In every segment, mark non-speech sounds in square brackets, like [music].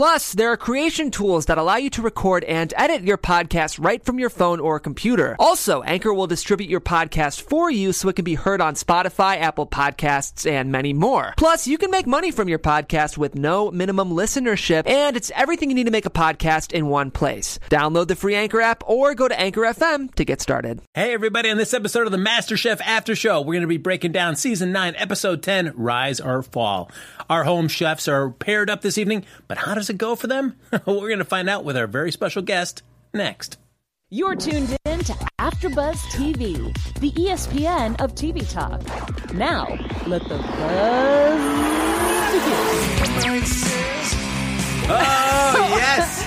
Plus, there are creation tools that allow you to record and edit your podcast right from your phone or computer. Also, Anchor will distribute your podcast for you so it can be heard on Spotify, Apple Podcasts, and many more. Plus, you can make money from your podcast with no minimum listenership, and it's everything you need to make a podcast in one place. Download the free Anchor app or go to Anchor FM to get started. Hey, everybody, on this episode of the MasterChef After Show, we're going to be breaking down season 9, episode 10 Rise or Fall. Our home chefs are paired up this evening, but how does it go for them? [laughs] we're going to find out with our very special guest next. You're tuned in to AfterBuzz TV, the ESPN of TV talk. Now, let the buzz begin. Oh, yes!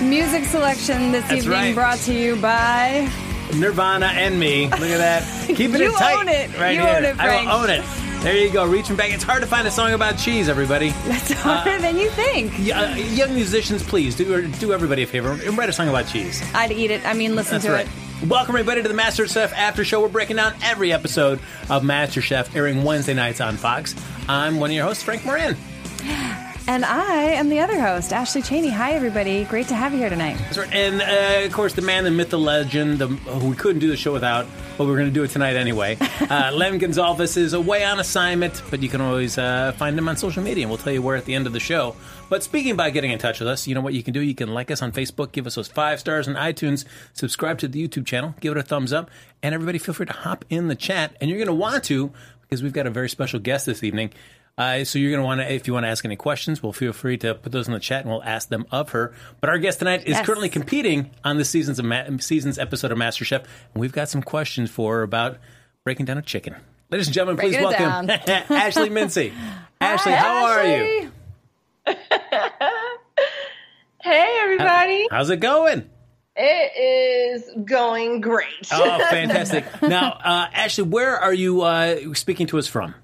[laughs] Music selection this That's evening right. brought to you by. Nirvana and me. Look at that. [laughs] Keeping You it tight. own it. Right You here. own it, I will own it. There you go. Reaching back. It's hard to find a song about cheese, everybody. That's harder than you think. Yeah, uh, young musicians, please do do everybody a favor and write a song about cheese. I'd eat it. I mean, listen That's to right. it. Welcome everybody to the MasterChef After Show. We're breaking down every episode of MasterChef, airing Wednesday nights on Fox. I'm one of your hosts, Frank Moran. [gasps] [laughs] And I am the other host, Ashley Chaney. Hi, everybody. Great to have you here tonight. That's right. And uh, of course, the man, the myth, the legend, the, who we couldn't do the show without, but we're going to do it tonight anyway. [laughs] Uh, Len Gonzalez is away on assignment, but you can always uh, find him on social media, and we'll tell you where at the end of the show. But speaking about getting in touch with us, you know what you can do? You can like us on Facebook, give us those five stars on iTunes, subscribe to the YouTube channel, give it a thumbs up, and everybody feel free to hop in the chat. And you're going to want to because we've got a very special guest this evening. Uh, so you're going to want to, if you want to ask any questions, well, feel free to put those in the chat, and we'll ask them of her. But our guest tonight is Yes. currently competing on the season's of Ma- season's episode of MasterChef, and we've got some questions for her about breaking down a chicken. Ladies and gentlemen, please Breaking it welcome. [laughs] Ashley Mincey. [laughs] Ashley, how are you? [laughs] Hey, everybody. How's it going? It is going great. Oh, fantastic! now, uh, Ashley, where are you uh, speaking to us from?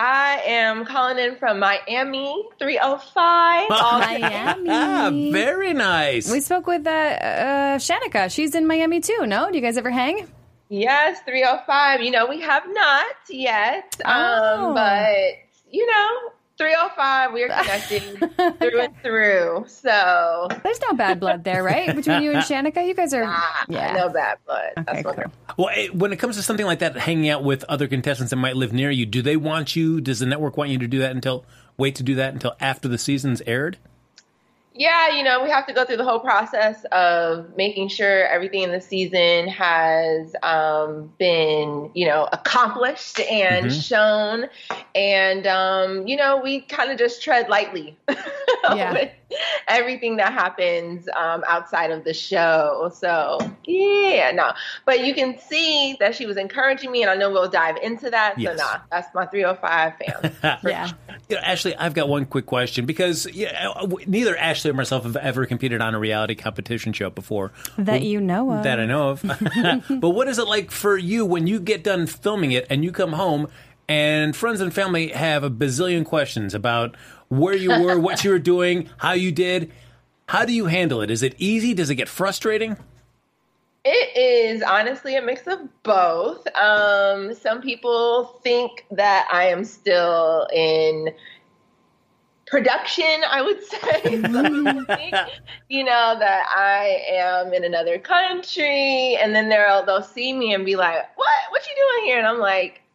I am calling in from Miami 305. [laughs] Miami. [laughs] Ah, very nice. We spoke with uh, uh, Shanika. She's in Miami too. No, do you guys ever hang? yes, 305. You know, we have not yet, Oh. um, but, you know, 305, we are connected [laughs] through and through. So, There's no bad blood there, right? Between you and [laughs] Shanika, you guys are. ah, yeah. no bad blood. Okay, That's cool. Well, eh, when it comes to something like that, hanging out with other contestants that might live near you, do they want you? Does the network want you to do that until wait to do that until after the season's aired? Yeah, you know, we have to go through the whole process of making sure everything in the season has um, been, you know, accomplished and Mhm. shown. And, um, you know, we kind of just tread lightly [laughs] Yeah. with [laughs] everything that happens um, outside of the show. So, yeah, no. But you can see that she was encouraging me, and I know we'll dive into that. Yes. So, nah, that's my 305 fam. [laughs] Yeah. You know, Ashley, I've got one quick question because yeah, uh, neither Ashley or myself have ever competed on a reality competition show before. That you know of. That I know of. [laughs] but what is it like for you when you get done filming it and you come home and friends and family have a bazillion questions about where you were, [laughs] what you were doing, how you did? How do you handle it? Is it easy? Does it get frustrating? It is honestly a mix of both. Um, some people think that I am still in production, I would [laughs] say. Think, [laughs] you know, that I am in another country. And then they'll, they'll see me and be like, what? What you doing here? And I'm like, "Uh,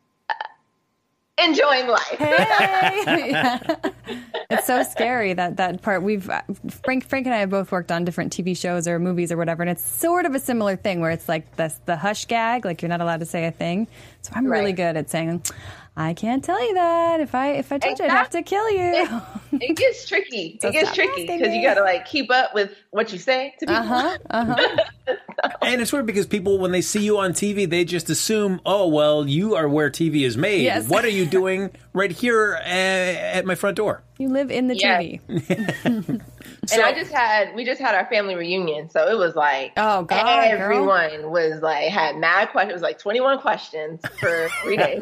enjoying life. Hey. Yeah. [laughs] It's so scary that that part. We've uh, Frank Frank and I have both worked on different TV shows or movies or whatever, and it's sort of a similar thing where it's like the the hush gag, like you're not allowed to say a thing. So I'm really good at saying, I can't tell you that. If I if I told you, I'd have to kill you. [laughs] it gets tricky. It gets tricky because you got to like keep up with what you say to people. Uh huh. Uh huh. [laughs] And it's weird because people, when they see you on TV, they just assume, oh, well, you are where TV is made. Yes. What are you doing right here uh, at my front door? You live in the Yeah. TV. [laughs] and I just had we just had our family reunion, so it was like Oh, God, girl. everyone was like had mad questions. It was like twenty one questions for three days.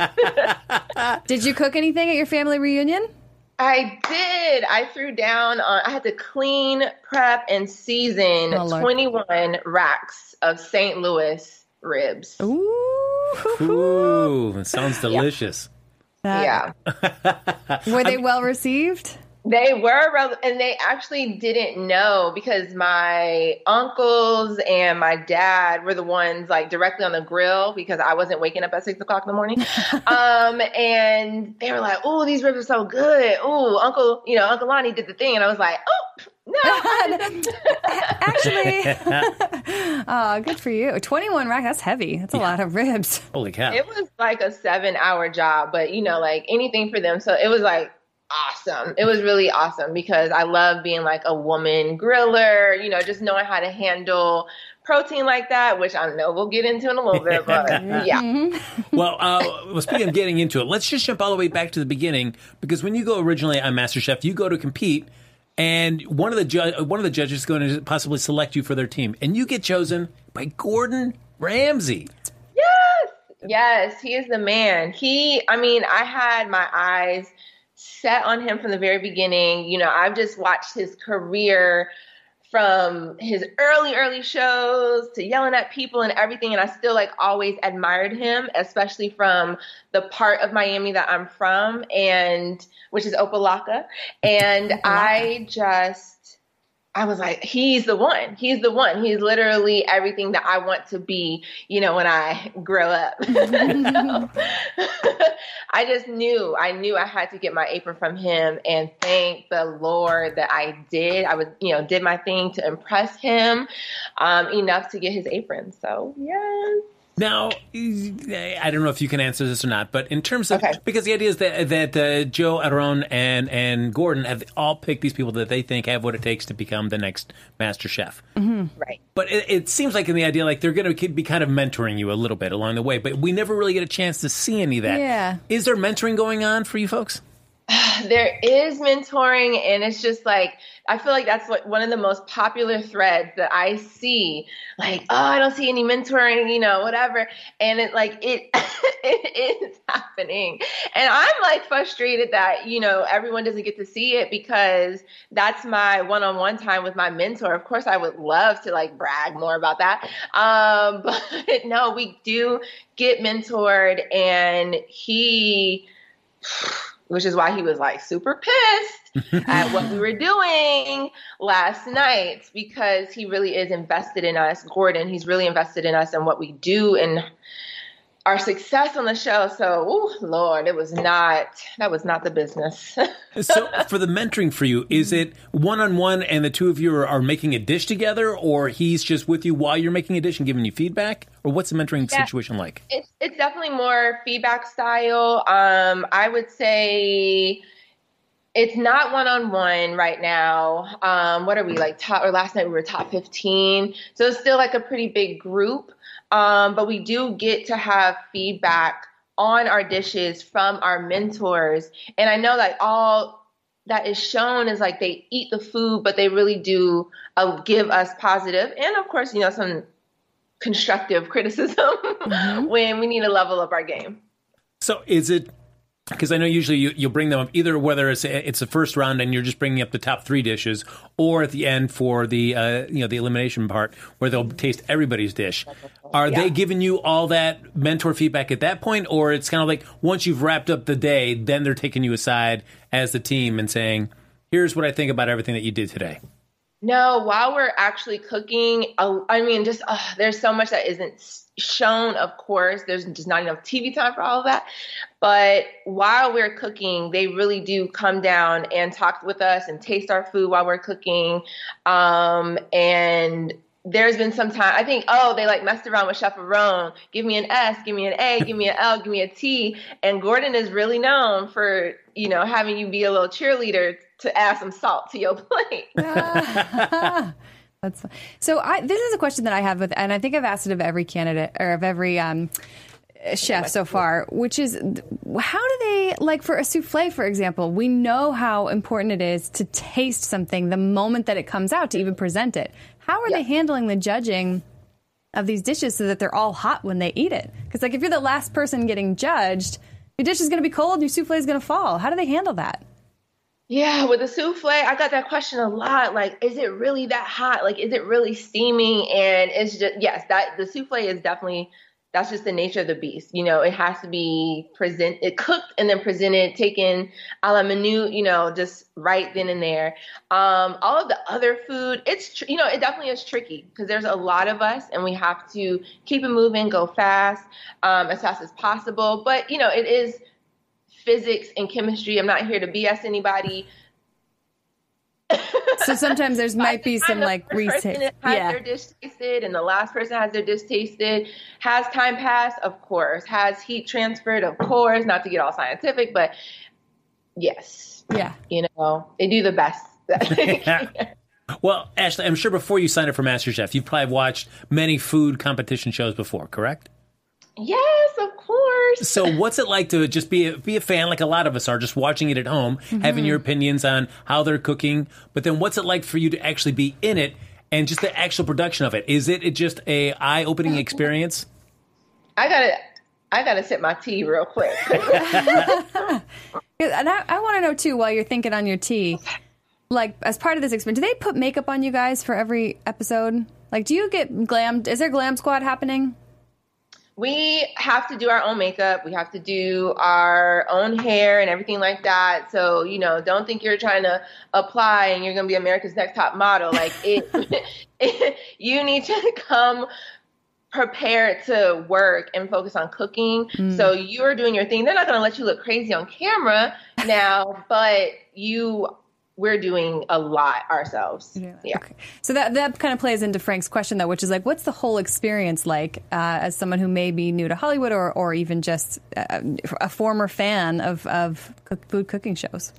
[laughs] Did you cook anything at your family reunion? I did. I threw down on. I had to clean, prep, and season Oh, twenty one racks of St. Louis ribs. Ooh. Ooh, sounds delicious. Yeah. [laughs] Were they well received? They were, rel- and they actually didn't know because my uncles and my dad were the ones like directly on the grill because I wasn't waking up at six o'clock in the morning. [laughs] um, and they were like, "Oh, these ribs are so good." Oh, Uncle, you know, Uncle Lonnie did the thing, and I was like, "Oh, no." [laughs] Actually, [laughs] oh, good for you. 21 rack, that's heavy. That's a lot of ribs. Holy cow. it was like a seven-hour job, but you know, like anything for them. So it was like awesome. It was really awesome because I love being like a woman griller. You know, just knowing how to handle protein like that, which I know we'll get into in a little bit, but [laughs] yeah. Well, uh, well, speaking of getting into it, let's just jump all the way back to the beginning because when you go originally on MasterChef, you go to compete, and one of the ju- one of the judges is going to possibly select you for their team, and you get chosen by Gordon Ramsay. Yes, yes, he is the man. He, I mean, I had my eyes set on him from the very beginning. You know, I've just watched his career from his early, early shows to yelling at people and everything. And I still like always admired him, especially from the part of Miami that I'm from and which is Opa-locka. And I just I was like, he's the one. He's the one. He's literally everything that I want to be, you know, when I grow up. [laughs] [laughs] I just knew, I knew I had to get my apron from him and thank the Lord that I did. I was, you know, did my thing to impress him um, enough to get his apron. So, yes. Now, I don't know if you can answer this or not, but in terms of Okay. because the idea is that that uh, Joe Aarón and and Gordon have all picked these people that they think have what it takes to become the next Master Chef. Right. But it, it seems like in the idea, like they're going to be kind of mentoring you a little bit along the way. But we never really get a chance to see any of that. Yeah. Is there mentoring going on for you folks? [sighs] there is mentoring and it's just like i feel like that's what one of the most popular threads that i see. Like oh i don't see any mentoring you know whatever. And it like it [laughs] it is happening. And i'm like frustrated that you know everyone doesn't get to see it because that's my one-on-one time with my mentor. Of course i would love to like brag more about that. Um [laughs] but no we do get mentored and he which is why he was like super pissed at what we were doing last night because he really is invested in us. Gordon, he's really invested in us and what we do and our success on the show. So, ooh, Lord, it was not that was not the business. [laughs] so for the mentoring for you, is it one on one and the two of you are, are making a dish together, or he's just with you while you're making a dish and giving you feedback, or what's the mentoring Yeah. situation like? it's it's definitely more feedback style. Um, I would say it's not one on one right now. Um, what are we like top or last night we were top 15. So it's still like a pretty big group. Um, but we do get to have feedback on our dishes from our mentors. And I know that all that is shown is like they eat the food, but they really do uh, give us positive and of course, you know, some constructive [laughs] criticism when we need to level up our game. So is it because I know usually you, you'll bring them up either whether it's it's the first round and you're just bringing up the top three dishes, or at the end for the uh, you know the elimination part where they'll taste everybody's dish. Are Yeah. they giving you all that mentor feedback at that point, or it's kind of like once you've wrapped up the day, then they're taking you aside as the team and saying, "Here's what I think about everything that you did today." No, while we're actually cooking, I mean, just there's so much that isn't shown. Of course, there's just not enough TV time for all of that. But while we're cooking, they really do come down and talk with us and taste our food while we're cooking. Um, and there's been some time I think, oh, they like messed around with Chef Aarón. Give me an S, give me an A, give me an L, give me a T. And Gordon is really known for you know having you be a little cheerleader to add some salt to your [laughs] plate. [laughs] That's so. I this is a question that I have with, and I think I've asked it of every candidate or of every um, chef so far, which is how do they like for a souffle, for example? We know how important it is to taste something the moment that it comes out to even present it. How are they handling the judging? Of these dishes, so that they're all hot when they eat it. Because, like, if you're the last person getting judged, your dish is going to be cold, and your souffle is going to fall. How do they handle that? Yeah, with the souffle, I got that question a lot. Like, is it really that hot? Like, is it really steaming? And it's just yes, that the souffle is definitely that's just the nature of the beast. You know, it has to be present, it cooked and then presented, taken a la minute. You know, just right then and there. Um, all of the other food, it's tr- you know, it definitely is tricky because there's a lot of us and we have to keep it moving, go fast, um, as fast as possible. But you know, it is physics and chemistry. I'm not here to BS anybody. [laughs] So sometimes there's might be the some like the retake. has Yeah. their dish tasted and the last person has their dish tasted. Has time passed? Of course. Has heat transferred? Of course. Not to get all scientific, but yes, Yeah. you know, they do the best. [laughs] Well, Ashley, I'm sure before you signed up for MasterChef, you've probably watched many food competition shows before, correct? Yes, of course. So, what's it like to just be a, be a fan, like a lot of us are, just watching it at home, having your mm-hmm. opinions on how they're cooking? But then, what's it like for you to actually be in it and just the actual production of it? Is it just a eye opening experience? I gotta, I gotta sip my tea real quick. [laughs] [laughs] And I, I want to know too, while you're thinking on your tea, like as part of this experience, do they put makeup on you guys for every episode? Like, do you get glam? Is there glam squad happening? We have to do our own makeup. We have to do our own hair and everything like that. So, you know, don't think you're trying to apply and you're going to be America's next top model. Like [laughs] it, [laughs] you need to come prepared to work and focus on cooking. Mm. So you're doing your thing. They're not going to let you look crazy on camera now, but you we're doing a lot ourselves. Yeah. Okay. So that that kind of plays into Frank's question though, which is like, what's the whole experience like uh, as someone who may be new to Hollywood or or even just uh, a former fan of of cook, food cooking shows?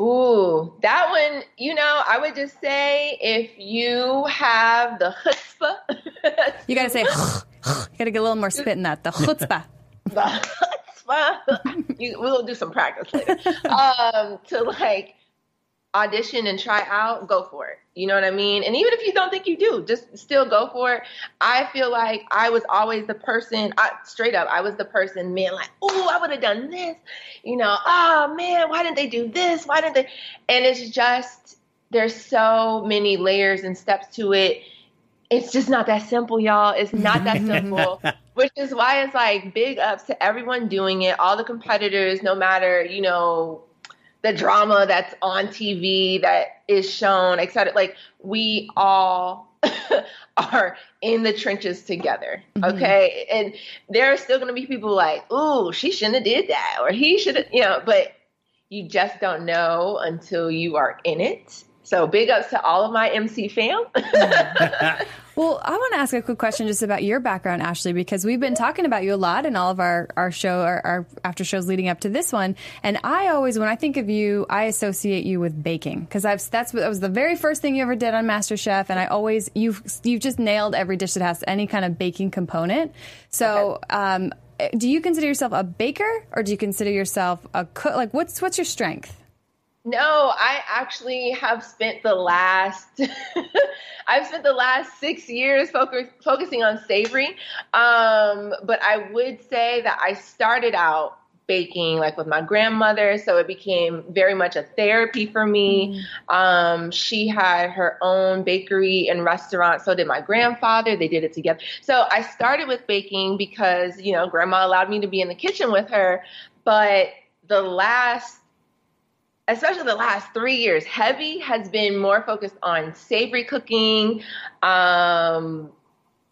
Ooh, that one, you know, I would just say if you have the chutzpah, [laughs] You got to say, you got to get a little more spit in that. The chutzpah. the [laughs] chutzpah, you, we'll do some practice later, [laughs] um, to like audition and try out, go for it. You know what I mean? And even if you don't think you do, just still go for it. I feel like I was always the person, I, straight up, I was the person, man, like, oh, I would have done this. You know, oh man, why didn't they do this? Why didn't they? And it's just, there's so many layers and steps to it. It's just not that simple, y'all. It's not that simple, [laughs] which is why it's like big ups to everyone doing it, all the competitors, no matter, you know, the drama that's on TV that is shown, et cetera. Like we all [laughs] are in the trenches together. Mm-hmm. Okay. And there are still going to be people like, ooh, she shouldn't have did that or he should have, you know, but you just don't know until you are in it. So big ups to all of my MC fam. [laughs] Well, I want to ask a quick question just about your background, Ashley, because we've been talking about you a lot in all of our, our show, our, our after shows leading up to this one. And I always, when I think of you, I associate you with baking because I've that's what that was the very first thing you ever did on MasterChef, and I always you've you've just nailed every dish that has any kind of baking component. So, um, do you consider yourself a baker, or do you consider yourself a cook? Like, what's what's your strength? No, I actually have spent the last [laughs] I've spent the last six years focus, focusing on savory. Um, but I would say that I started out baking like with my grandmother, so it became very much a therapy for me. Um, she had her own bakery and restaurant, so did my grandfather. They did it together. So I started with baking because you know grandma allowed me to be in the kitchen with her, but the last especially the last three years, heavy has been more focused on savory cooking. Um,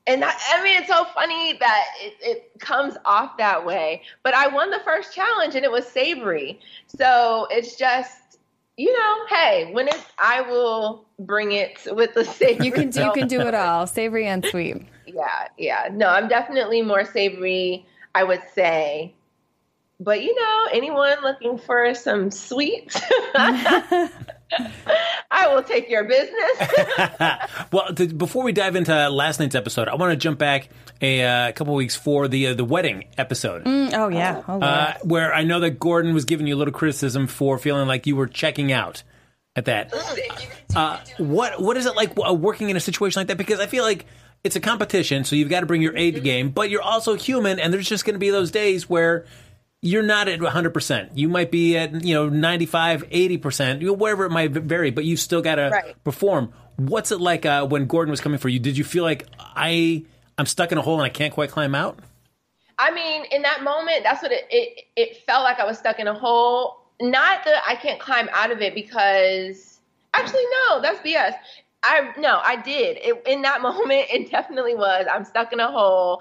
and I, I mean, it's so funny that it, it comes off that way. But I won the first challenge and it was savory. So it's just, you know, hey, when it's, I will bring it with the [laughs] savory. You can you can do it all, savory and sweet. Yeah, yeah. No, I'm definitely more savory, I would say. But you know, anyone looking for some sweet, [laughs] I will take your business. [laughs] well, th- before we dive into last night's episode, I want to jump back a uh, couple weeks for the uh, the wedding episode, Oh yeah. Oh, uh, where I know that Gordon was giving you a little criticism for feeling like you were checking out at that. Uh, what what is it like uh, working in a situation like that? Because I feel like it's a competition, so you've got to bring your A to the game, but you're also human, and there's just going to be those days where you're not at 100%. You might be at, you know, 95, 80%, you know, wherever it might vary, but you still got to Right. perform. What's it like uh, when Gordon was coming for you? Did you feel like I I'm stuck in a hole and I can't quite climb out? I mean, in that moment, that's what it, it it felt like I was stuck in a hole. Not that I can't climb out of it because actually no, that's BS. I no, I did. It, in that [laughs] moment, it definitely was. I'm stuck in a hole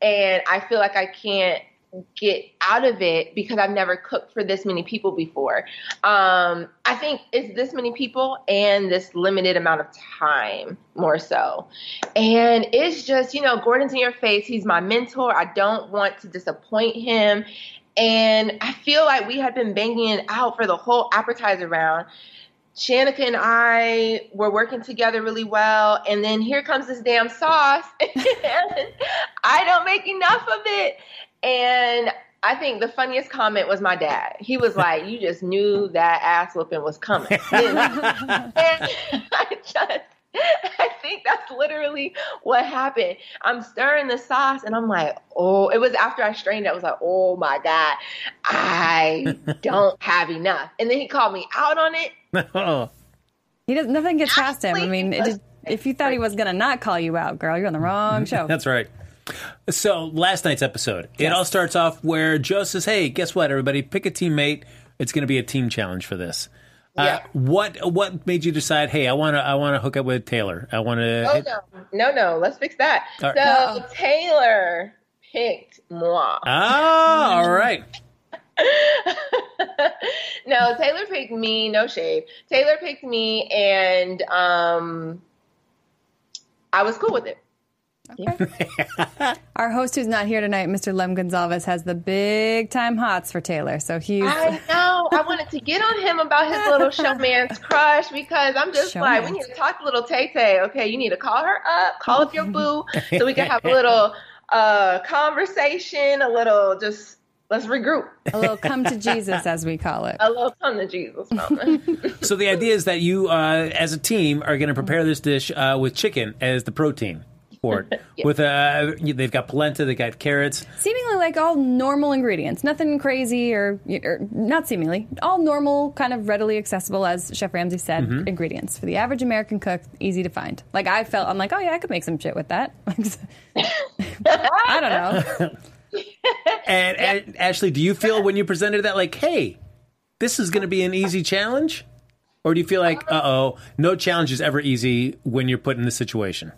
and I feel like I can't get out of it because I've never cooked for this many people before. Um, I think it's this many people and this limited amount of time more so. And it's just, you know, Gordon's in your face. He's my mentor. I don't want to disappoint him. And I feel like we had been banging out for the whole appetizer round. Shanika and I were working together really well, and then here comes this damn sauce, [laughs] and I don't make enough of it. And I think the funniest comment was my dad. He was like, "You just knew that ass whooping was coming." [laughs] and [laughs] I just, I think that's literally what happened. I'm stirring the sauce, and I'm like, "Oh!" It was after I strained it. I was like, "Oh my god, I [laughs] don't have enough." And then he called me out on it. oh, He does nothing gets past him. I mean, was- if you thought he was gonna not call you out, girl, you're on the wrong show. that's right. So last night's episode, it all starts off where Joe says, "Hey, guess what? Everybody, pick a teammate. It's going to be a team challenge for this." Uh, what what made you decide? Hey, I want to I want to hook up with Taylor. I want to. Oh no, no, no. Let's fix that. All right. So Taylor picked moi. Ah, all right. [laughs] no, Taylor picked me. No shade. Taylor picked me, and um, I was cool with it. [laughs] Our host who's not here tonight, Mr. Lem Gonzalez, has the big time hots for Taylor. So he's I know. I wanted to get on him about his little [laughs] showman's crush because I'm just like, we need to talk to little Tay Tay. Okay, you need to call her up, call up your boo, so we can have a little uh, conversation, a little just let's regroup, a little come to Jesus, as we call it. [laughs] a little come to Jesus moment. So the idea is that you, uh, as a team, are going to prepare this dish uh, with chicken as the protein it. [laughs] With uh, they've got polenta, they got carrots. Seemingly like all normal ingredients, nothing crazy or, or not seemingly, all normal, kind of readily accessible, as Chef Ramsay said, Mm-hmm. ingredients for the average American cook, easy to find. Like I felt, I'm like, oh yeah, I could make some shit with that. [laughs] [laughs] I don't know. And, and Ashley, do you feel when you presented that like, hey, this is going to be an easy challenge, or do you feel like, uh oh, no challenge is ever easy when you're put in this situation?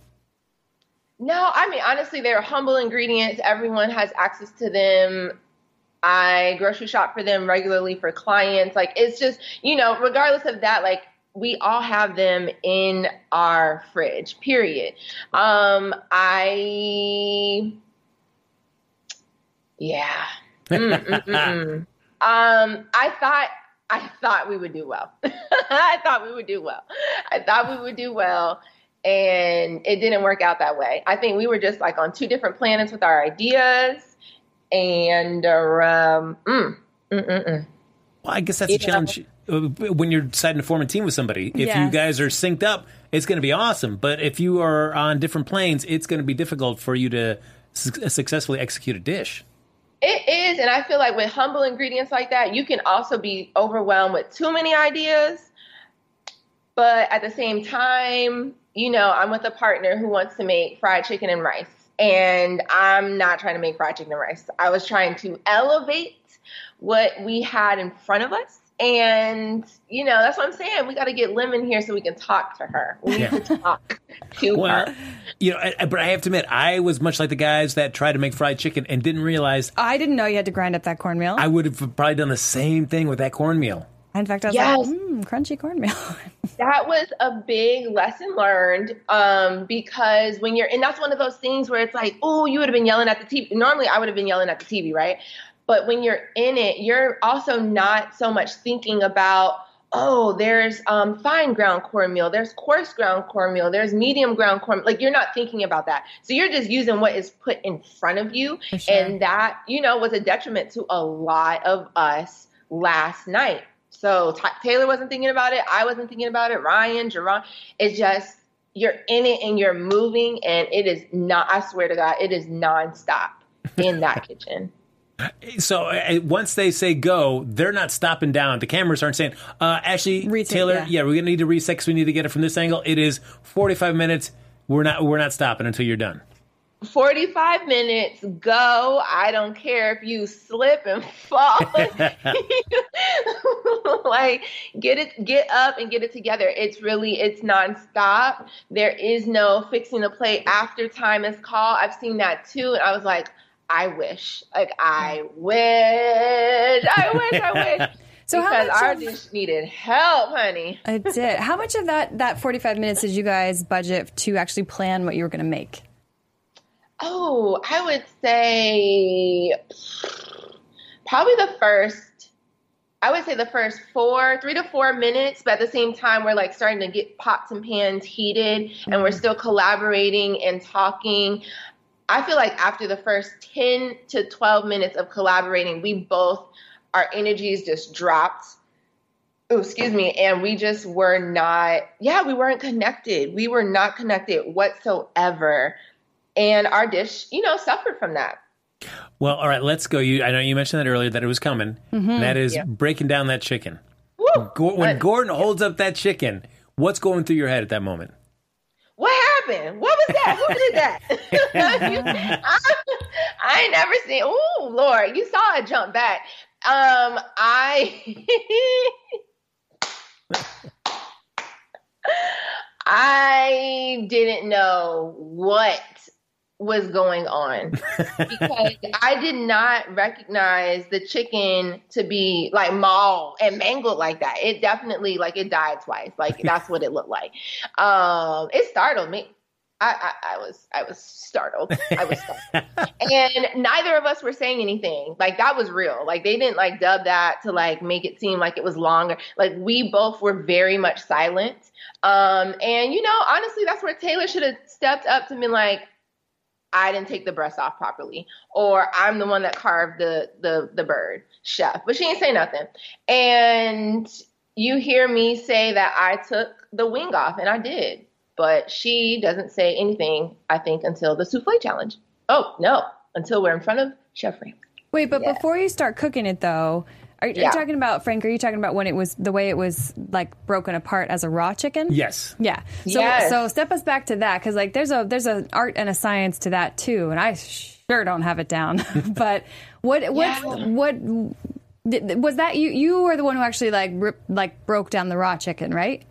No, I mean honestly, they're humble ingredients. Everyone has access to them. I grocery shop for them regularly for clients. Like it's just, you know, regardless of that, like we all have them in our fridge. Period. Um, I, yeah. [laughs] Mm, mm, mm. Um, I thought I thought we would do well. [laughs] I thought we would do well. I thought we would do well and it didn't work out that way. I think we were just like on two different planets with our ideas, and um, mm, mm, mm, mm. Well, I guess that's a challenge uh, when you're deciding to form a team with somebody. If you guys are synced up, it's going to be awesome. But if you are on different planes, it's going to be difficult for you to su- successfully execute a dish. It is, and I feel like with humble ingredients like that, you can also be overwhelmed with too many ideas. But at the same time, you know, I'm with a partner who wants to make fried chicken and rice. And I'm not trying to make fried chicken and rice. I was trying to elevate what we had in front of us. And, you know, that's what I'm saying. We got to get Lemon here so we can talk to her. We need to talk to Well, her. you know, I, but I have to admit, I was much like the guys that tried to make fried chicken and didn't realize I didn't know you had to grind up that cornmeal. I would have probably done the same thing with that cornmeal. In fact, I was Yes. like, mm, crunchy cornmeal. [laughs] that was a big lesson learned um, because when you're and that's one of those things where it's like oh you would have been yelling at the tv normally i would have been yelling at the tv right but when you're in it you're also not so much thinking about oh there's um, fine ground cornmeal there's coarse ground cornmeal there's medium ground cornmeal like you're not thinking about that so you're just using what is put in front of you sure. and that you know was a detriment to a lot of us last night so Ty Taylor wasn't thinking about it. I wasn't thinking about it. Ryan, Jerron. It's just you're in it and you're moving, and it is not. I swear to God, it is nonstop in that [laughs] kitchen. So uh, once they say go, they're not stopping down. The cameras aren't saying, uh, "Actually, Retake, Taylor, yeah. yeah. we're gonna need to reset because we need to get it from this angle." It is forty-five minutes. We're not. We're not stopping until you're done. 45 minutes go. I don't care if you slip and [laughs] fall. [laughs] [laughs] Like get it get up and get it together. It's really it's nonstop. There is no fixing the plate after time is called. I've seen that too and i was like i wish like i wish i wish i wish. So how because much our of- dish needed help honey. I did. How much of that that 45 minutes did you guys budget to actually plan what you were going to make? Oh, I would say probably the first. I would say the first four, three to four minutes, but at the same time, we're like starting to get pots and pans heated and we're mm-hmm. still collaborating and talking. I feel like after the first 10 to 12 minutes of collaborating, we both, our energies just dropped. Oh, excuse me. And we just were not, yeah, we weren't connected. We were not connected whatsoever and our dish, you know, suffered from that. Well, all right, let's go. You, I know you mentioned that earlier that it was coming. And that is Yeah. breaking down that chicken. Woo! Gor- when What- Gordon holds up that chicken, what's going through your head at that moment? What happened? What was that? Who did that? [laughs] [laughs] You- I, I ain't never seen. Oh Lord, you saw it jump back. Um, I. [laughs] I didn't know what was going on because [laughs] I did not recognize the chicken to be like mauled and mangled like that. It definitely like it died twice. Like [laughs] that's what it looked like. Um, it startled me. I, I, I was I was startled. I was startled. [laughs] and neither of us were saying anything. Like that was real. Like they didn't like dub that to like make it seem like it was longer. Like we both were very much silent. Um, and you know, honestly, that's where Taylor should have stepped up to me like, I didn't take the breast off properly, or I'm the one that carved the the the bird, chef. But she didn't say nothing. And you hear me say that I took the wing off, and I did. But she doesn't say anything, I think, until the souffle challenge. Oh no, until we're in front of Chef Ramsay. Wait, but Yeah. before you start cooking it though, are, are you talking about Frank? Are you talking about when it was the way it was like broken apart as a raw chicken? Yes. Yeah. So Yes. so step us back to that because like there's a there's an art and a science to that too, and I sure don't have it down. [laughs] but what what Yeah. what was that you you were the one who actually like rip, like broke down the raw chicken, right?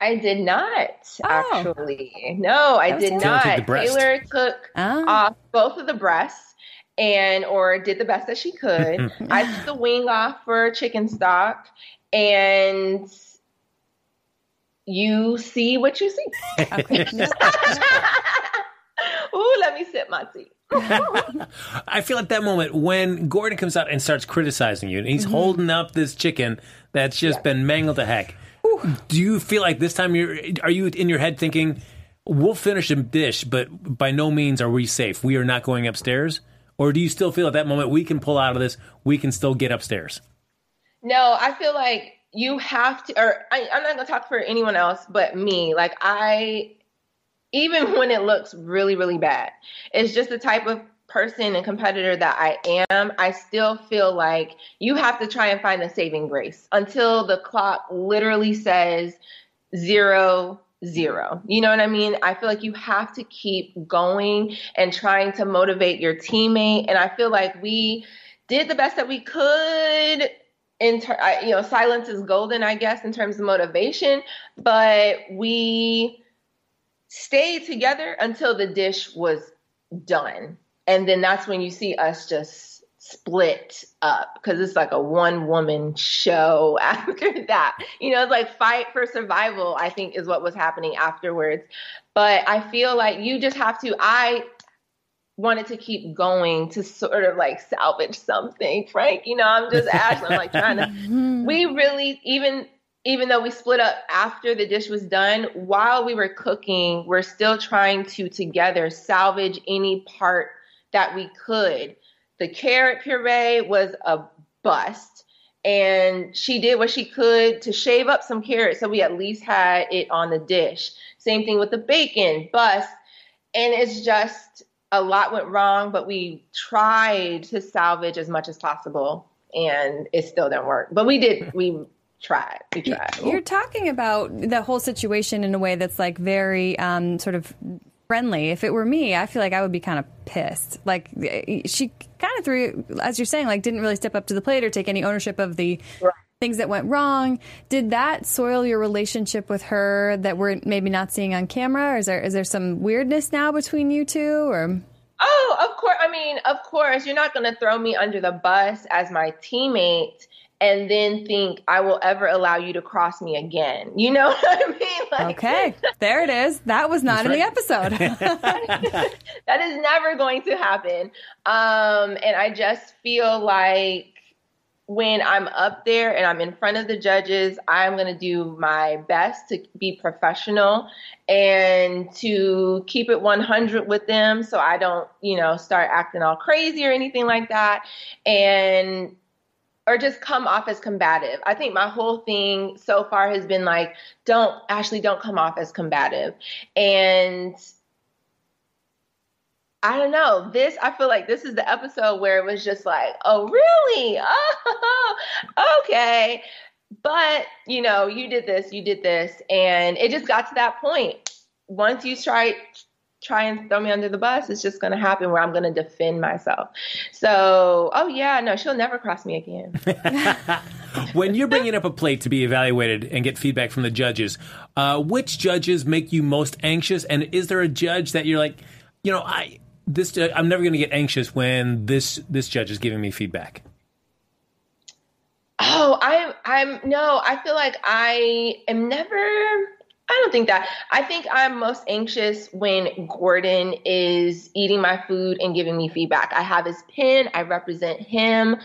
I did not Oh. actually. No, I did Taylor. Taylor not. took. Taylor took Oh. off both of the breasts and or did the best that she could. Mm-hmm. I took the wing off for chicken stock and you see what you see. Okay. [laughs] Ooh, let me sip my tea. [laughs] I feel at that moment when Gordon comes out and starts criticizing you, and he's mm-hmm. holding up this chicken that's just been mangled to heck. Do you feel like this time you're are you in your head thinking, "We'll finish a dish, but by no means are we safe. We are not going upstairs." Or do you still feel at that moment we can pull out of this, we can still get upstairs? No, I feel like you have to, or I, I'm not gonna talk for anyone else but me. Like I, even [laughs] when it looks really, really bad, it's just the type of person and competitor that I am. I still feel like you have to try and find the saving grace until the clock literally says zero zero. Mm-hmm. You know what I mean? I feel like you have to keep going and trying to motivate your teammate. And I feel like we did the best that we could in ter- I, you know silence is golden i guess in terms of motivation but we stayed together until the dish was done and then that's when you see us just split up because it's like a one woman show [laughs] after that you know it's like fight for survival i think is what was happening afterwards but i feel like you just have to i wanted to keep going to sort of like salvage something. Frank, you know, I'm just Ashley. I'm like trying [laughs] to. We really even even though we split up after the dish was done, while we were cooking, we're still trying to together salvage any part that we could. The carrot puree was a bust. And she did what she could to shave up some carrots so we at least had it on the dish. Same thing with the bacon, bust. And it's just a lot went wrong, but we tried to salvage as much as possible, and it still didn't work. But we did. We tried. We tried. You're talking about the whole situation in a way that's like very um, sort of friendly. If it were me, I feel like I would be kind of pissed. Like eh, she kind of threw, as you're saying, like didn't really step up to the plate or take any ownership of the Right. things that went wrong. Did that soil your relationship with her that we're maybe not seeing on camera? Or is there is there some weirdness now between you two? Or Oh, of course. I mean, of course, you're not going to throw me under the bus as my teammate and then think I will ever allow you to cross me again. You know [laughs] what I mean? Like, okay, there it is. That was not in the episode. [laughs] [laughs] that is never going to happen. Um, and I just feel like when I'm up there and I'm in front of the judges, I'm going to do my best to be professional and to keep it 100 with them so I don't, you know, start acting all crazy or anything like that. And or just come off as combative. I think my whole thing so far has been like, don't Ashley, don't come off as combative. And I don't know. This I feel like this is the episode where it was just like, oh really? [laughs] Oh, okay. But you know, you did this, you did this, and it just got to that point. Once you try try and throw me under the bus, it's just going to happen where I'm going to defend myself. So, oh yeah, no, she'll never cross me again. [laughs] when you're bringing up a plate to be evaluated and get feedback from the judges, uh, which judges make you most anxious? And is there a judge that you're like, you know, I this ju- I'm never going to get anxious when this this judge is giving me feedback. Oh, I'm I'm no, I feel like I am never I don't think that. I think I'm most anxious when Gordon is eating my food and giving me feedback. I have his pin, I represent him.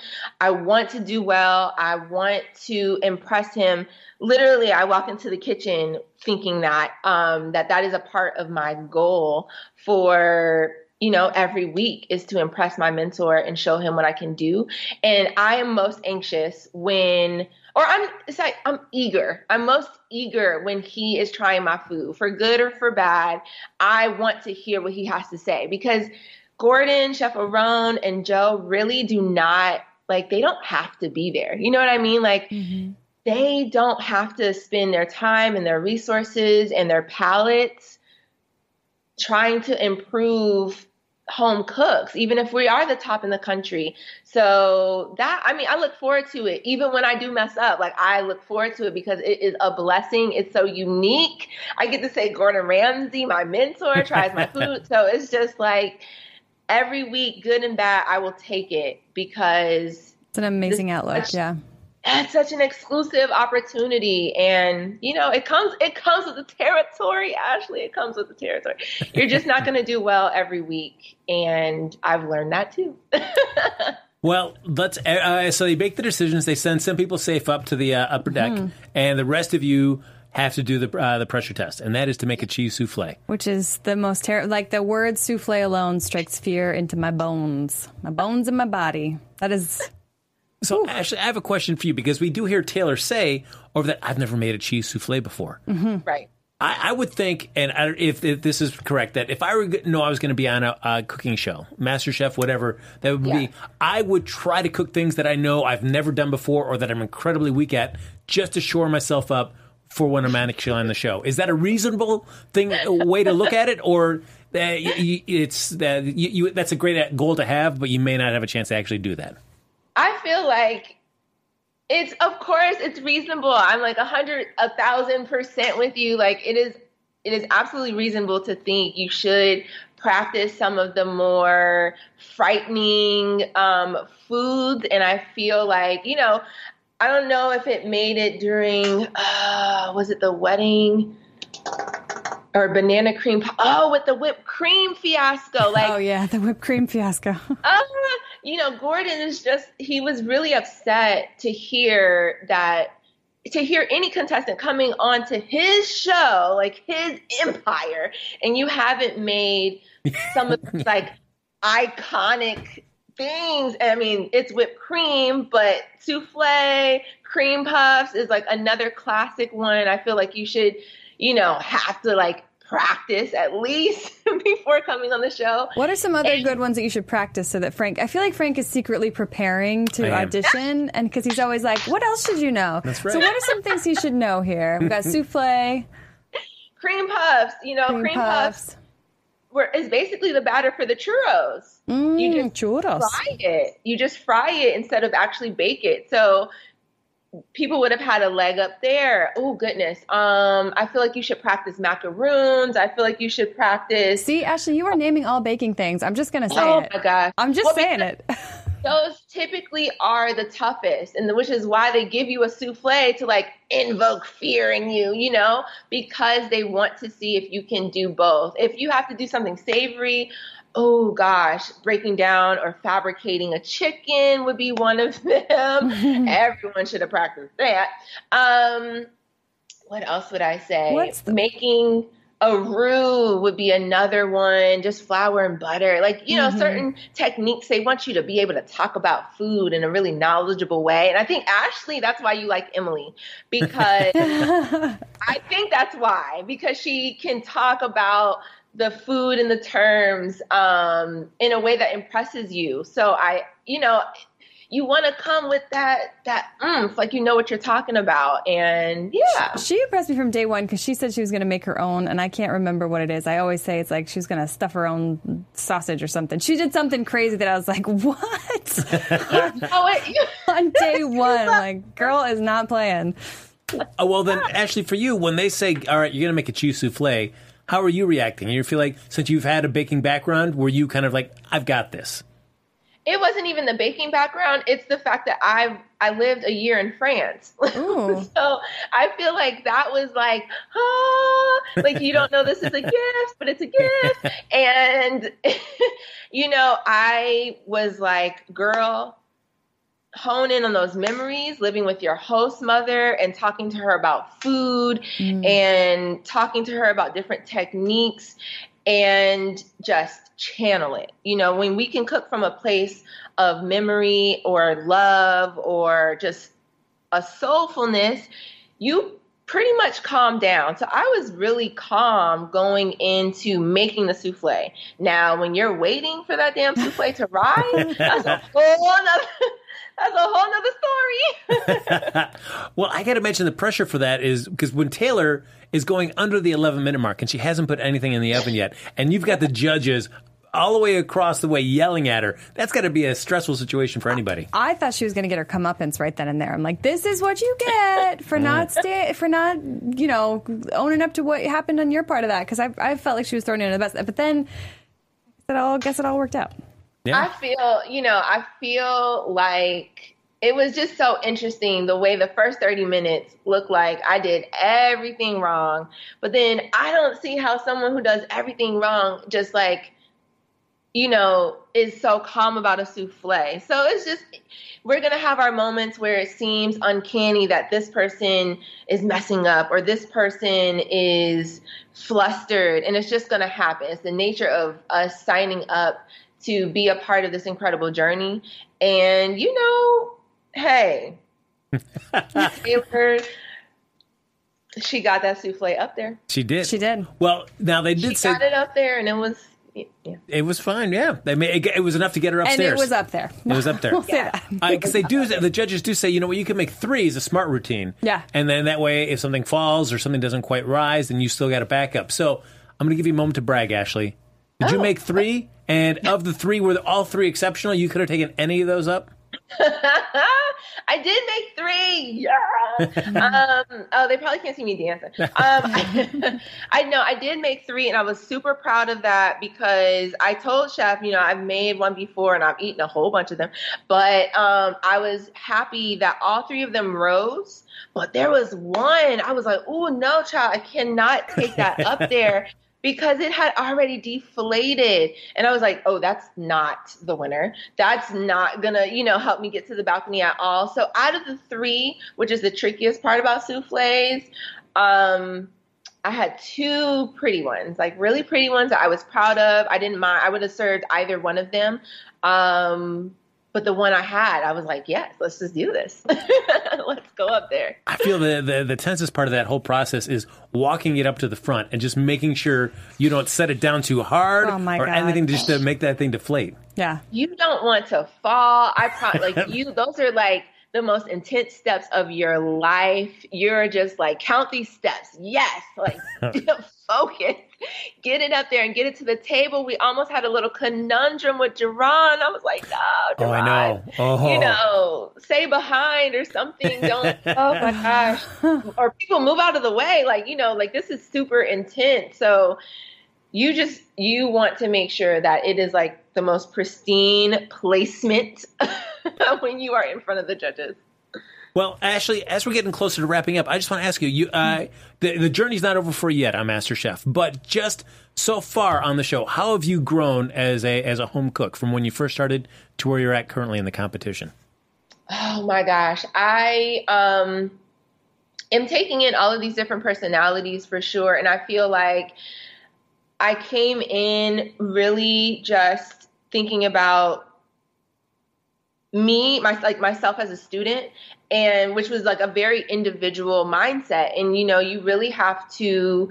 I want to do well. I want to impress him. Literally, I walk into the kitchen thinking that um that that is a part of my goal for you know, every week is to impress my mentor and show him what I can do. And I am most anxious when, or I'm, it's like, I'm eager. I'm most eager when he is trying my food for good or for bad. I want to hear what he has to say because Gordon, Chef Aarón, and Joe really do not, like, they don't have to be there. You know what I mean? Like, mm-hmm. they don't have to spend their time and their resources and their palates trying to improve home cooks, even if we are the top in the country. So that, I mean, I look forward to it. Even when I do mess up, like I look forward to it because it is a blessing. It's so unique. I get to say Gordon Ramsay, my mentor, tries my [laughs] food. So it's just like every week, good and bad, I will take it because it's an amazing outlook. Yeah. That's [laughs] such an exclusive opportunity and you know it comes it comes with the territory ashley it comes with the territory you're just not going to do well every week and i've learned that too [laughs] Well, let's. Uh, so they make the decisions. They send some people safe up to the uh, upper deck, and the rest of you have to do the uh, the pressure test, and that is to make a cheese souffle. Which is the most terrible. Like the word souffle alone strikes fear into my bones, my bones and my body. That is. So, Ashley, I have a question for you because we do hear Taylor say over that I've never made a cheese souffle before. Mm-hmm. right I, I would think, and I, if, if this is correct, that if I were to know I was going to be on a, a cooking show, Master Chef, whatever that would Yeah. be, I would try to cook things that I know I've never done before or that I'm incredibly weak at, just to shore myself up for when I'm actually on the show. Is that a reasonable thing, a way to look at it, or that y- y- it's that you, you, that's a great goal to have, but you may not have a chance to actually do that? I feel like it's of course it's reasonable. I'm like a hundred a thousand percent with you. Like it is it is absolutely reasonable to think you should practice some of the more frightening um, foods. And i feel like you know i don't know if it made it during uh, was it the wedding or banana cream oh with the whipped cream fiasco like Oh yeah, the whipped cream fiasco. [laughs] uh, you know, Gordon is just, he was really upset to hear that, to hear any contestant coming onto his show, like his empire, and you haven't made [laughs] some of these like iconic things. I mean, it's whipped cream, but souffle, cream puffs is like another classic one. I feel like you should, you know, have to like practice at least [laughs] before coming on the show. What are some other good ones that you should practice so that Frank? I feel like Frank is secretly preparing to I am. audition, and because he's always like, "What else should you know?" That's right. So, what are some things he should know here? We've got souffle, [laughs] Cream puffs, you know, cream, cream, puffs, puffs, were, is basically the batter for the churros. mm, you just churros. fry it. You just fry it instead of actually bake it. So people would have had a leg up there. Oh goodness. Um, I feel like you should practice macaroons. I feel like you should practice. See, Ashley, you are naming all baking things. I'm just gonna say oh it. my gosh. I'm just Well, saying it. [laughs] those typically are the toughest and which is why they give you a souffle to like invoke fear in you you know because they want to see if you can do both if you have to do something savory oh gosh breaking down or fabricating a chicken would be one of them. [laughs] Everyone should have practiced that. Um what else would i say? What's the- making a roux would be another one just flour and butter. Like you know Mhm. certain techniques they want you to be able to talk about food in a really knowledgeable way. And i think ashley that's why you like emily because [laughs] i think that's why because she can talk about the food and the terms um, in a way that impresses you so i you know you want to come with that that oomph, like you know what you're talking about and yeah She impressed me from day one because she said she was going to make her own, and I can't remember what it is. I always say it's like she's going to stuff her own sausage or something. She did something crazy that I was like, [laughs] "What?" [laughs] oh, [laughs] On day one, I'm like, "Girl is not playing." Oh, well, then, Ashley, for you, when they say, all right, you're going to make a cheese souffle, how are you reacting? You feel like, since you've had a baking background, were you kind of like, I've got this? it wasn't even the baking background. It's the fact that i i lived a year in france. [laughs] So i feel like that was like ah like you don't know this is a [laughs] gift but it's a gift. And [laughs] you know i was like girl hone in on those memories living with your host mother and talking to her about food mm. and talking to her about different techniques and just channel it. You know, when we can cook from a place of memory or love or just a soulfulness, you pretty much calm down. So I was really calm going into making the souffle. Now, when you're waiting for that damn souffle to [laughs] rise, that's a whole nother that's a whole nother story. [laughs] Well, I got to mention the pressure for that is because when Taylor is going under the 11 minute mark and she hasn't put anything in the oven yet, and you've got the judges all the way across the way yelling at her, that's got to be a stressful situation for anybody. I thought she was going to get her comeuppance right then and there. I'm like, "This is what you get [laughs] for not stay, for not, you know, owning up to what happened on your part of that." Because I, I felt like she was throwing in the best, but then it all, oh, guess it all worked out. Yeah. I feel, you know, I feel like it was just so interesting the way the first 30 minutes looked like I did everything wrong. But then I don't see how someone who does everything wrong just like, you know, is so calm about a souffle. So it's just, we're going to have our moments where it seems uncanny that this person is messing up or this person is flustered. And it's just going to happen. It's the nature of us signing up to be a part of this incredible journey. And, you know, hey, [laughs] Taylor, she got that souffle up there. She did. She did. Well, now they did She say got it up there, and it was, yeah. it was fine. Yeah, they made, it, it was enough to get her And upstairs. it was up there. It was up there. [laughs] We'll say that. Because they do, the judges do say, you know what, you can make three is a smart routine. Yeah. And then that way, if something falls or something doesn't quite rise, then you still got a backup. So I'm going to give you a moment to brag, Ashley. Did you Oh. make three? And of the three, were all three exceptional? You could have taken any of those up? [laughs] I did make three. Yeah. [laughs] um, oh, they probably can't see me dancing. Um, I, [laughs] I know I did make three, and I was super proud of that because I told Chef, you know, I've made one before and I've eaten a whole bunch of them, but um, I was happy that all three of them rose. But there was one I was like, oh no, child, I cannot take that up there because it had already deflated. And I was like, oh, that's not the winner. That's not gonna, you know, help me get to the balcony at all. So out of the three, which is the trickiest part about souffles, um, I had two pretty ones, like really pretty ones that I was proud of. I didn't mind. I would have served either one of them. Um, but the one I had, I was like, yes, let's just do this. [laughs] let's go up there. I feel the, the the tensest part of that whole process is walking it up to the front and just making sure you don't set it down too hard Oh, my or God. anything just to make that thing deflate. Yeah. You don't want to fall. I probably [laughs] like you. Those are like the most intense steps of your life. You're just like count these steps. Yes, like [laughs] focus. [laughs] Get it up there and get it to the table. We almost had a little conundrum with Gerron. I was like, no, Oh, I Gerron. know. Oh. You know, stay behind or something. Don't. [laughs] oh my gosh. [laughs] Or people move out of the way. Like you know, like this is super intense. So you just you want to make sure that it is like the most pristine placement when you are in front of the judges. Well, Ashley, as we're getting closer to wrapping up, I just want to ask you: you, uh, the the journey's not over for you yet on MasterChef, but just so far on the show, how have you grown as a as a home cook from when you first started to where you're at currently in the competition? Oh my gosh. I um am taking in all of these different personalities for sure. And I feel like I came in really just thinking about me, my like myself as a student, and which was like a very individual mindset. And you know, you really have to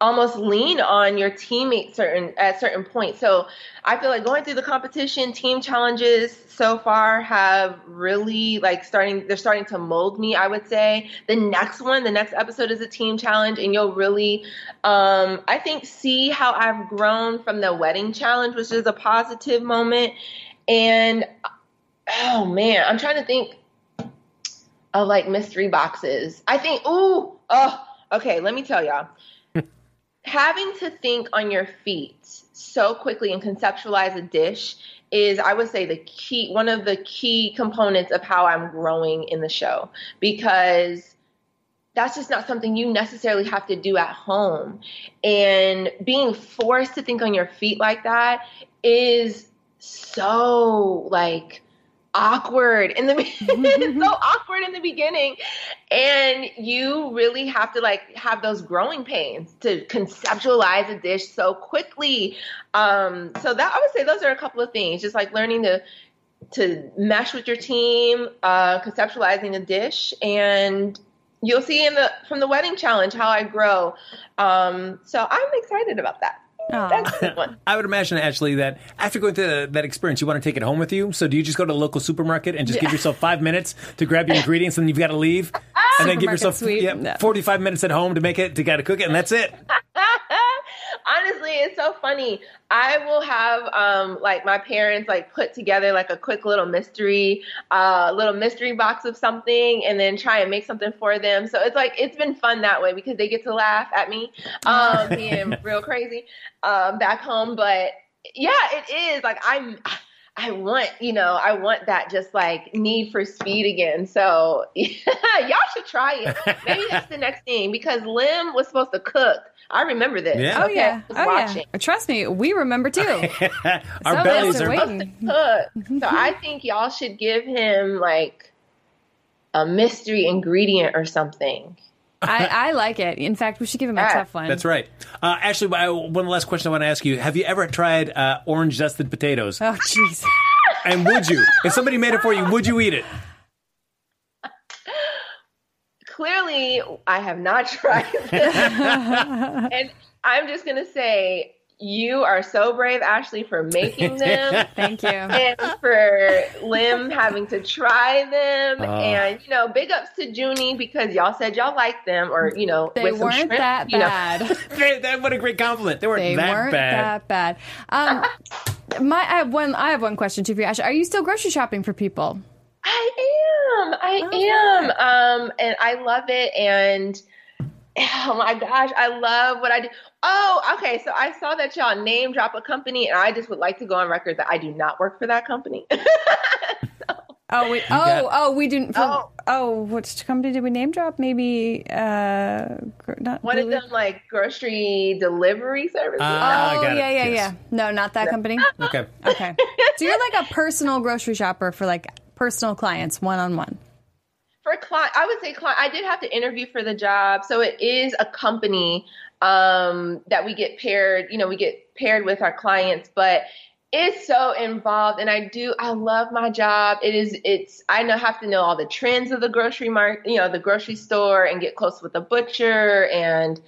almost lean on your teammates certain at certain points. So I feel like going through the competition, team challenges so far have really like starting they're starting to mold me, I would say. The next one, the next episode is a team challenge and you'll really um I think see how I've grown from the wedding challenge, which is a positive moment. And oh man, I'm trying to think of like mystery boxes. I think ooh, oh, okay, let me tell y'all. [laughs] Having to think on your feet so quickly and conceptualize a dish is i would say the key one of the key components of how i'm growing in the show because that's just not something you necessarily have to do at home. And being forced to think on your feet like that is so like awkward in the [laughs] it's so [laughs] awkward in the beginning. And you really have to like have those growing pains to conceptualize a dish so quickly. Um so that i would say those are a couple of things just like learning to to mesh with your team uh conceptualizing a dish. And you'll see in the from the wedding challenge how i grow. Um so i'm excited about that Aw. that's a good one [laughs] I would imagine actually that after going through that experience, you want to take it home with you. So do you just go to the local supermarket and just give yourself five minutes to grab your [laughs] ingredients, and then you've got to leave, ah! and then give yourself yeah, forty-five minutes at home to make it to got to cook it, and that's it. [laughs] honestly it's so funny. I will have um like my parents like put together like a quick little mystery uh little mystery box of something and then try and make something for them. So it's like it's been fun that way because they get to laugh at me um being [laughs] real crazy um back home. But yeah it is. Like i'm I want, you know, I want that just like need for speed again. So yeah, [laughs] y'all should try it. Maybe that's the next thing because Lem was supposed to cook. I remember this. Yeah. Oh yeah. I was Oh watching. yeah. Trust me, we remember too. [laughs] [laughs] Our Some bellies are are. waiting. cook. Mm-hmm. So I think y'all should give him like a mystery ingredient or something. I, I like it. In fact, we should give him a Yeah, tough one. That's right. Uh, actually, I- one last question I want to ask you: Have you ever tried uh, orange zested potatoes? Oh jeez. [laughs] And would you, if somebody made it for you, would you eat it? Clearly, I have not [laughs] tried this. [laughs] and I'm just going to say, you are so brave, Ashley, for making [laughs] them. Thank you. and for Lem having to try them. Oh. and, you know, big ups to Junie because y'all said y'all liked them or, you know, They with weren't shrimp, that you know. bad. [laughs] Hey, that what a great compliment. They weren't They that weren't bad. that bad. Um, my, I have one. I have one question too for you, Ashley. Are you still grocery shopping for people? I am. I am. Um, and I love it. And oh my gosh, I love what I do. Oh, okay. So I saw that y'all name drop a company, and I just would like to go on record that I do not work for that company. [laughs] Oh, we. Oh, got- oh, we didn't. For, oh. Oh. which company did we name drop? Maybe. Uh, gr- not. One of them, like grocery delivery services. Ah, Oh I got it. yeah, yeah, Yes. yeah. No, not that company. [laughs] Okay. Okay, so you're like a personal grocery shopper for like personal clients, one on one. for client i would say client i did have to interview for the job so it is a company um, that we get paired you know we get paired with our clients but it's so involved and I do I love my job. It is it's I know have to know all the trends of the grocery market, you know, the grocery store and get close with the butcher and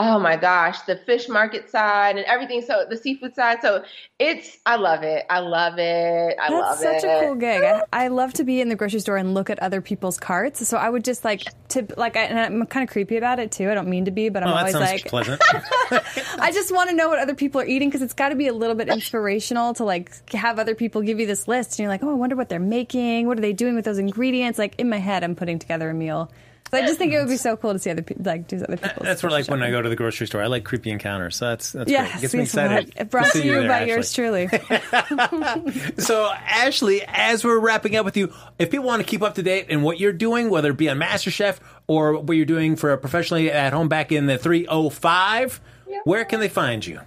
oh my gosh, the fish market side and everything. So the seafood side. So it's, I love it. I love it. I love it. That's such it. a cool gig. I, I love to be in the grocery store and look at other people's carts. So I would just like to like, I, and I'm kind of creepy about it too. I don't mean to be, but I'm Oh, always like, pleasant. [laughs] I just want to know what other people are eating because it's got to be a little bit inspirational to like have other people give you this list and you're like, oh, I wonder what they're making. What are they doing with those ingredients? Like in my head, I'm putting together a meal. So I just think it would be so cool to see other people like do other people's. That's what like when I go to the grocery store. I like creepy encounters. So that's that's Yes, great. Gets me excited. well, Brought to you there, by Ashley. yours truly. [laughs] [laughs] So, Ashley, as we're wrapping up with you, if people want to keep up to date in what you're doing, whether it be on MasterChef or what you're doing for professionally at home back in the 305, where can they find you?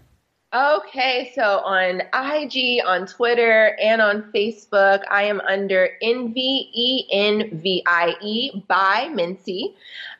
Okay, so on IG, on Twitter, and on Facebook, I am under N V E N V I E by Mincey.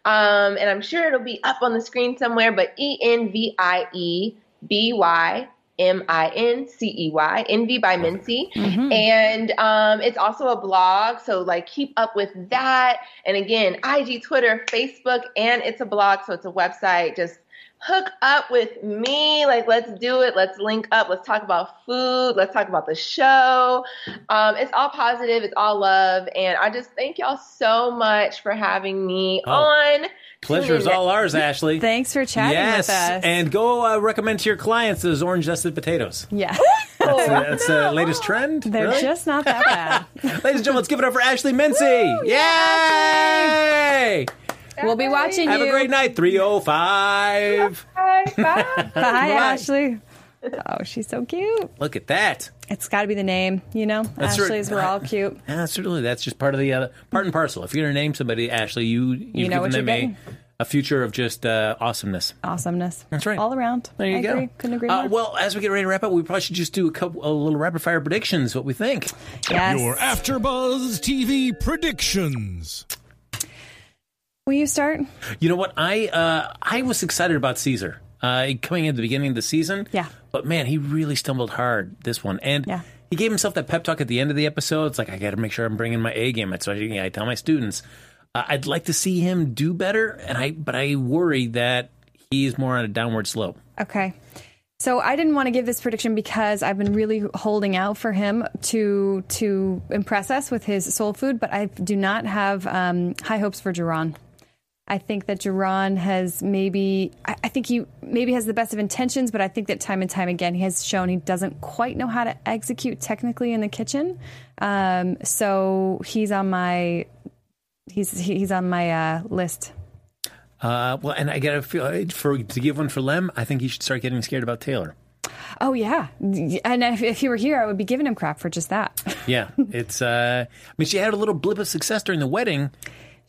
Um, and I'm sure it'll be up on the screen somewhere, but E N V I E B Y M I N C E Y, Envy by Mincey. And um, it's also a blog, so like keep up with that. And again, IG, Twitter, Facebook, and it's a blog, so it's a website. Just hook up with me. Like, let's do it. Let's link up. Let's talk about food. Let's talk about the show. Um, it's all positive. It's all love. And I just thank y'all so much for having me Oh. on. Pleasure is all ours, Ashley. Thanks for chatting yes, with us. and go uh, recommend to your clients those orange zested potatoes. yeah, That's, uh, that's the latest trend. they're really? just not that bad. [laughs] Ladies and gentlemen, let's give it up for Ashley Mincey. Yay! We'll be watching you. Have you. a great night. 305. Bye. [laughs] Bye. Bye, Bye. Ashley. Oh, she's so cute. Look at that. It's got to be the name, you know. That's right. Ashley's, we're all cute. [laughs] Yeah, absolutely. That's just part of the uh, part and parcel. If you're going to name somebody Ashley, you you've know given what them you're a, getting. a future of just uh, awesomeness. Awesomeness. That's right. All around. There you I go. Agree. Couldn't agree Uh, more. well, as we get ready to wrap up, we probably should just do a couple, a little rapid fire predictions. What we think? yes. Your AfterBuzz TV predictions. Will you start? You know what? I uh, I was excited about Caesar uh, coming in at the beginning of the season. Yeah. But man, he really stumbled hard this one, and Yeah. he gave himself that pep talk at the end of the episode. It's like I got to make sure I'm bringing my A game. That's why I tell my students uh, I'd like to see him do better, and I but I worry that he's more on a downward slope. Okay. So I didn't want to give this prediction because I've been really holding out for him to to impress us with his soul food, but I do not have um, high hopes for Duran. I think that Duran has maybe I, I think he maybe has the best of intentions, but I think that time and time again he has shown he doesn't quite know how to execute technically in the kitchen. Um, so he's on my he's he's on my uh, list. Uh, well, and I got to feel for to give one for Lem. I think he should start getting scared about Taylor. Oh yeah, and if, if he were here, I would be giving him crap for just that. Yeah, it's. Uh, I mean, she had a little blip of success during the wedding.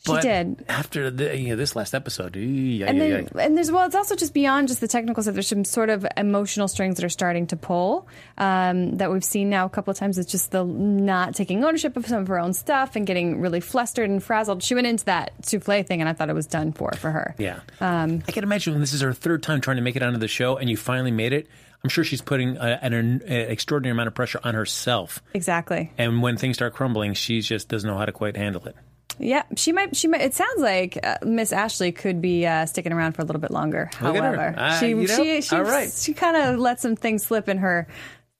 She did. after the you know, this last episode. ee, and then, and there's well, it's also just beyond just the technical stuff. There's some sort of emotional strings that are starting to pull um, that we've seen now a couple of times. It's just the not taking ownership of some of her own stuff and getting really flustered and frazzled. She went into that souffle thing, and I thought it was done for for her. Yeah. Um, I can imagine when this is her third time trying to make it onto the show and you finally made it. I'm sure she's putting a, an, an extraordinary amount of pressure on herself. Exactly. And when things start crumbling, she just doesn't know how to quite handle it. Yeah, she might. She might. It sounds like uh, Miss Ashley could be uh, sticking around for a little bit longer. Look. However, Uh, she, you know, she she right. she kind of let some things slip in her.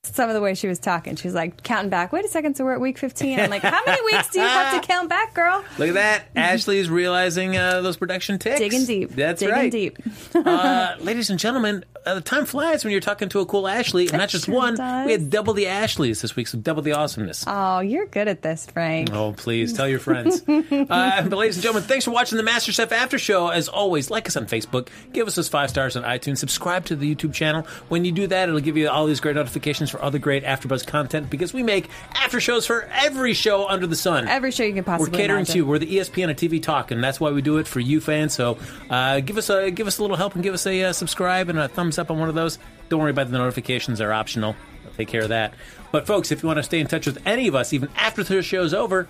Some of the way she was talking, she was like counting back. Wait a second, so we're at week fifteen. I'm like, how many [laughs] weeks do you have to count back, girl? Look at that. Ashley is realizing uh, those production ticks. Digging deep. That's Digging right. deep. uh, ladies and gentlemen, uh, the time flies when you're talking to a cool Ashley. And not just sure one. does. We had double the Ashleys this week, so double the awesomeness. Oh, you're good at this, Frank. Oh, please tell your friends. [laughs] uh, but, ladies and gentlemen, thanks for watching the MasterChef After Show. As always, like us on Facebook, give us those five stars on iTunes, subscribe to the YouTube channel. When you do that, it'll give you all these great notifications for other great AfterBuzz content because we make after shows for every show under the sun. Every show you can possibly. We're catering imagine. to you. We're the ESPN of TV talk, and that's why we do it for you fans. So uh, give us a give us a little help and give us a uh, subscribe and a thumbs up on one of those. Don't worry about the notifications; they're optional. I'll take care of that. But folks, if you want to stay in touch with any of us, even after the show's over,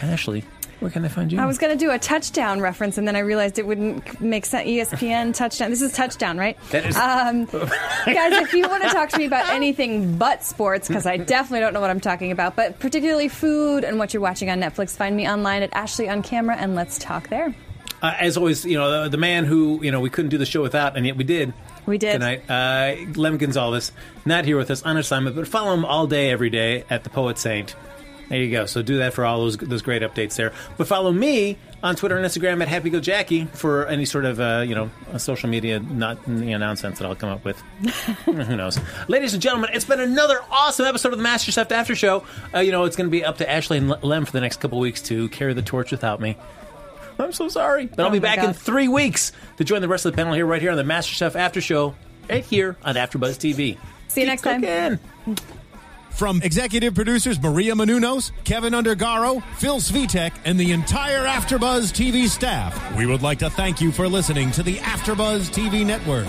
Ashley, Where can I find you? I was going to do a touchdown reference, and then I realized it wouldn't make sense. ESPN touchdown. This is touchdown, right? That is- Um, [laughs] guys, if you want to talk to me about anything but sports, because I definitely don't know what I'm talking about, but particularly food and what you're watching on Netflix, find me online at Ashley on Camera, and let's talk there. Uh, as always, you know, the, the man who, you know, we couldn't do the show without, and yet we did. We did. Tonight. Uh, Lem Gonzalez, not here with us on assignment, but follow him all day, every day at the Poet Saint. There you go. So do that for all those those great updates there. But follow me on Twitter and Instagram at Happy Go Jackie for any sort of uh, you know social media not you know, nonsense that I'll come up with. [laughs] Who knows? Ladies and gentlemen, it's been another awesome episode of the Master Chef After Show. Uh, you know it's going to be up to Ashley and Lem for the next couple weeks to carry the torch without me. I'm so sorry. But I'll Oh be my back in three weeks to join the rest of the panel here, right here on the Master Chef After Show, right here on AfterBuzz TV. See you next time. From executive producers Maria Menounos, Kevin Undergaro, Phil Svitek, and the entire AfterBuzz TV staff, we would like to thank you for listening to the AfterBuzz TV network.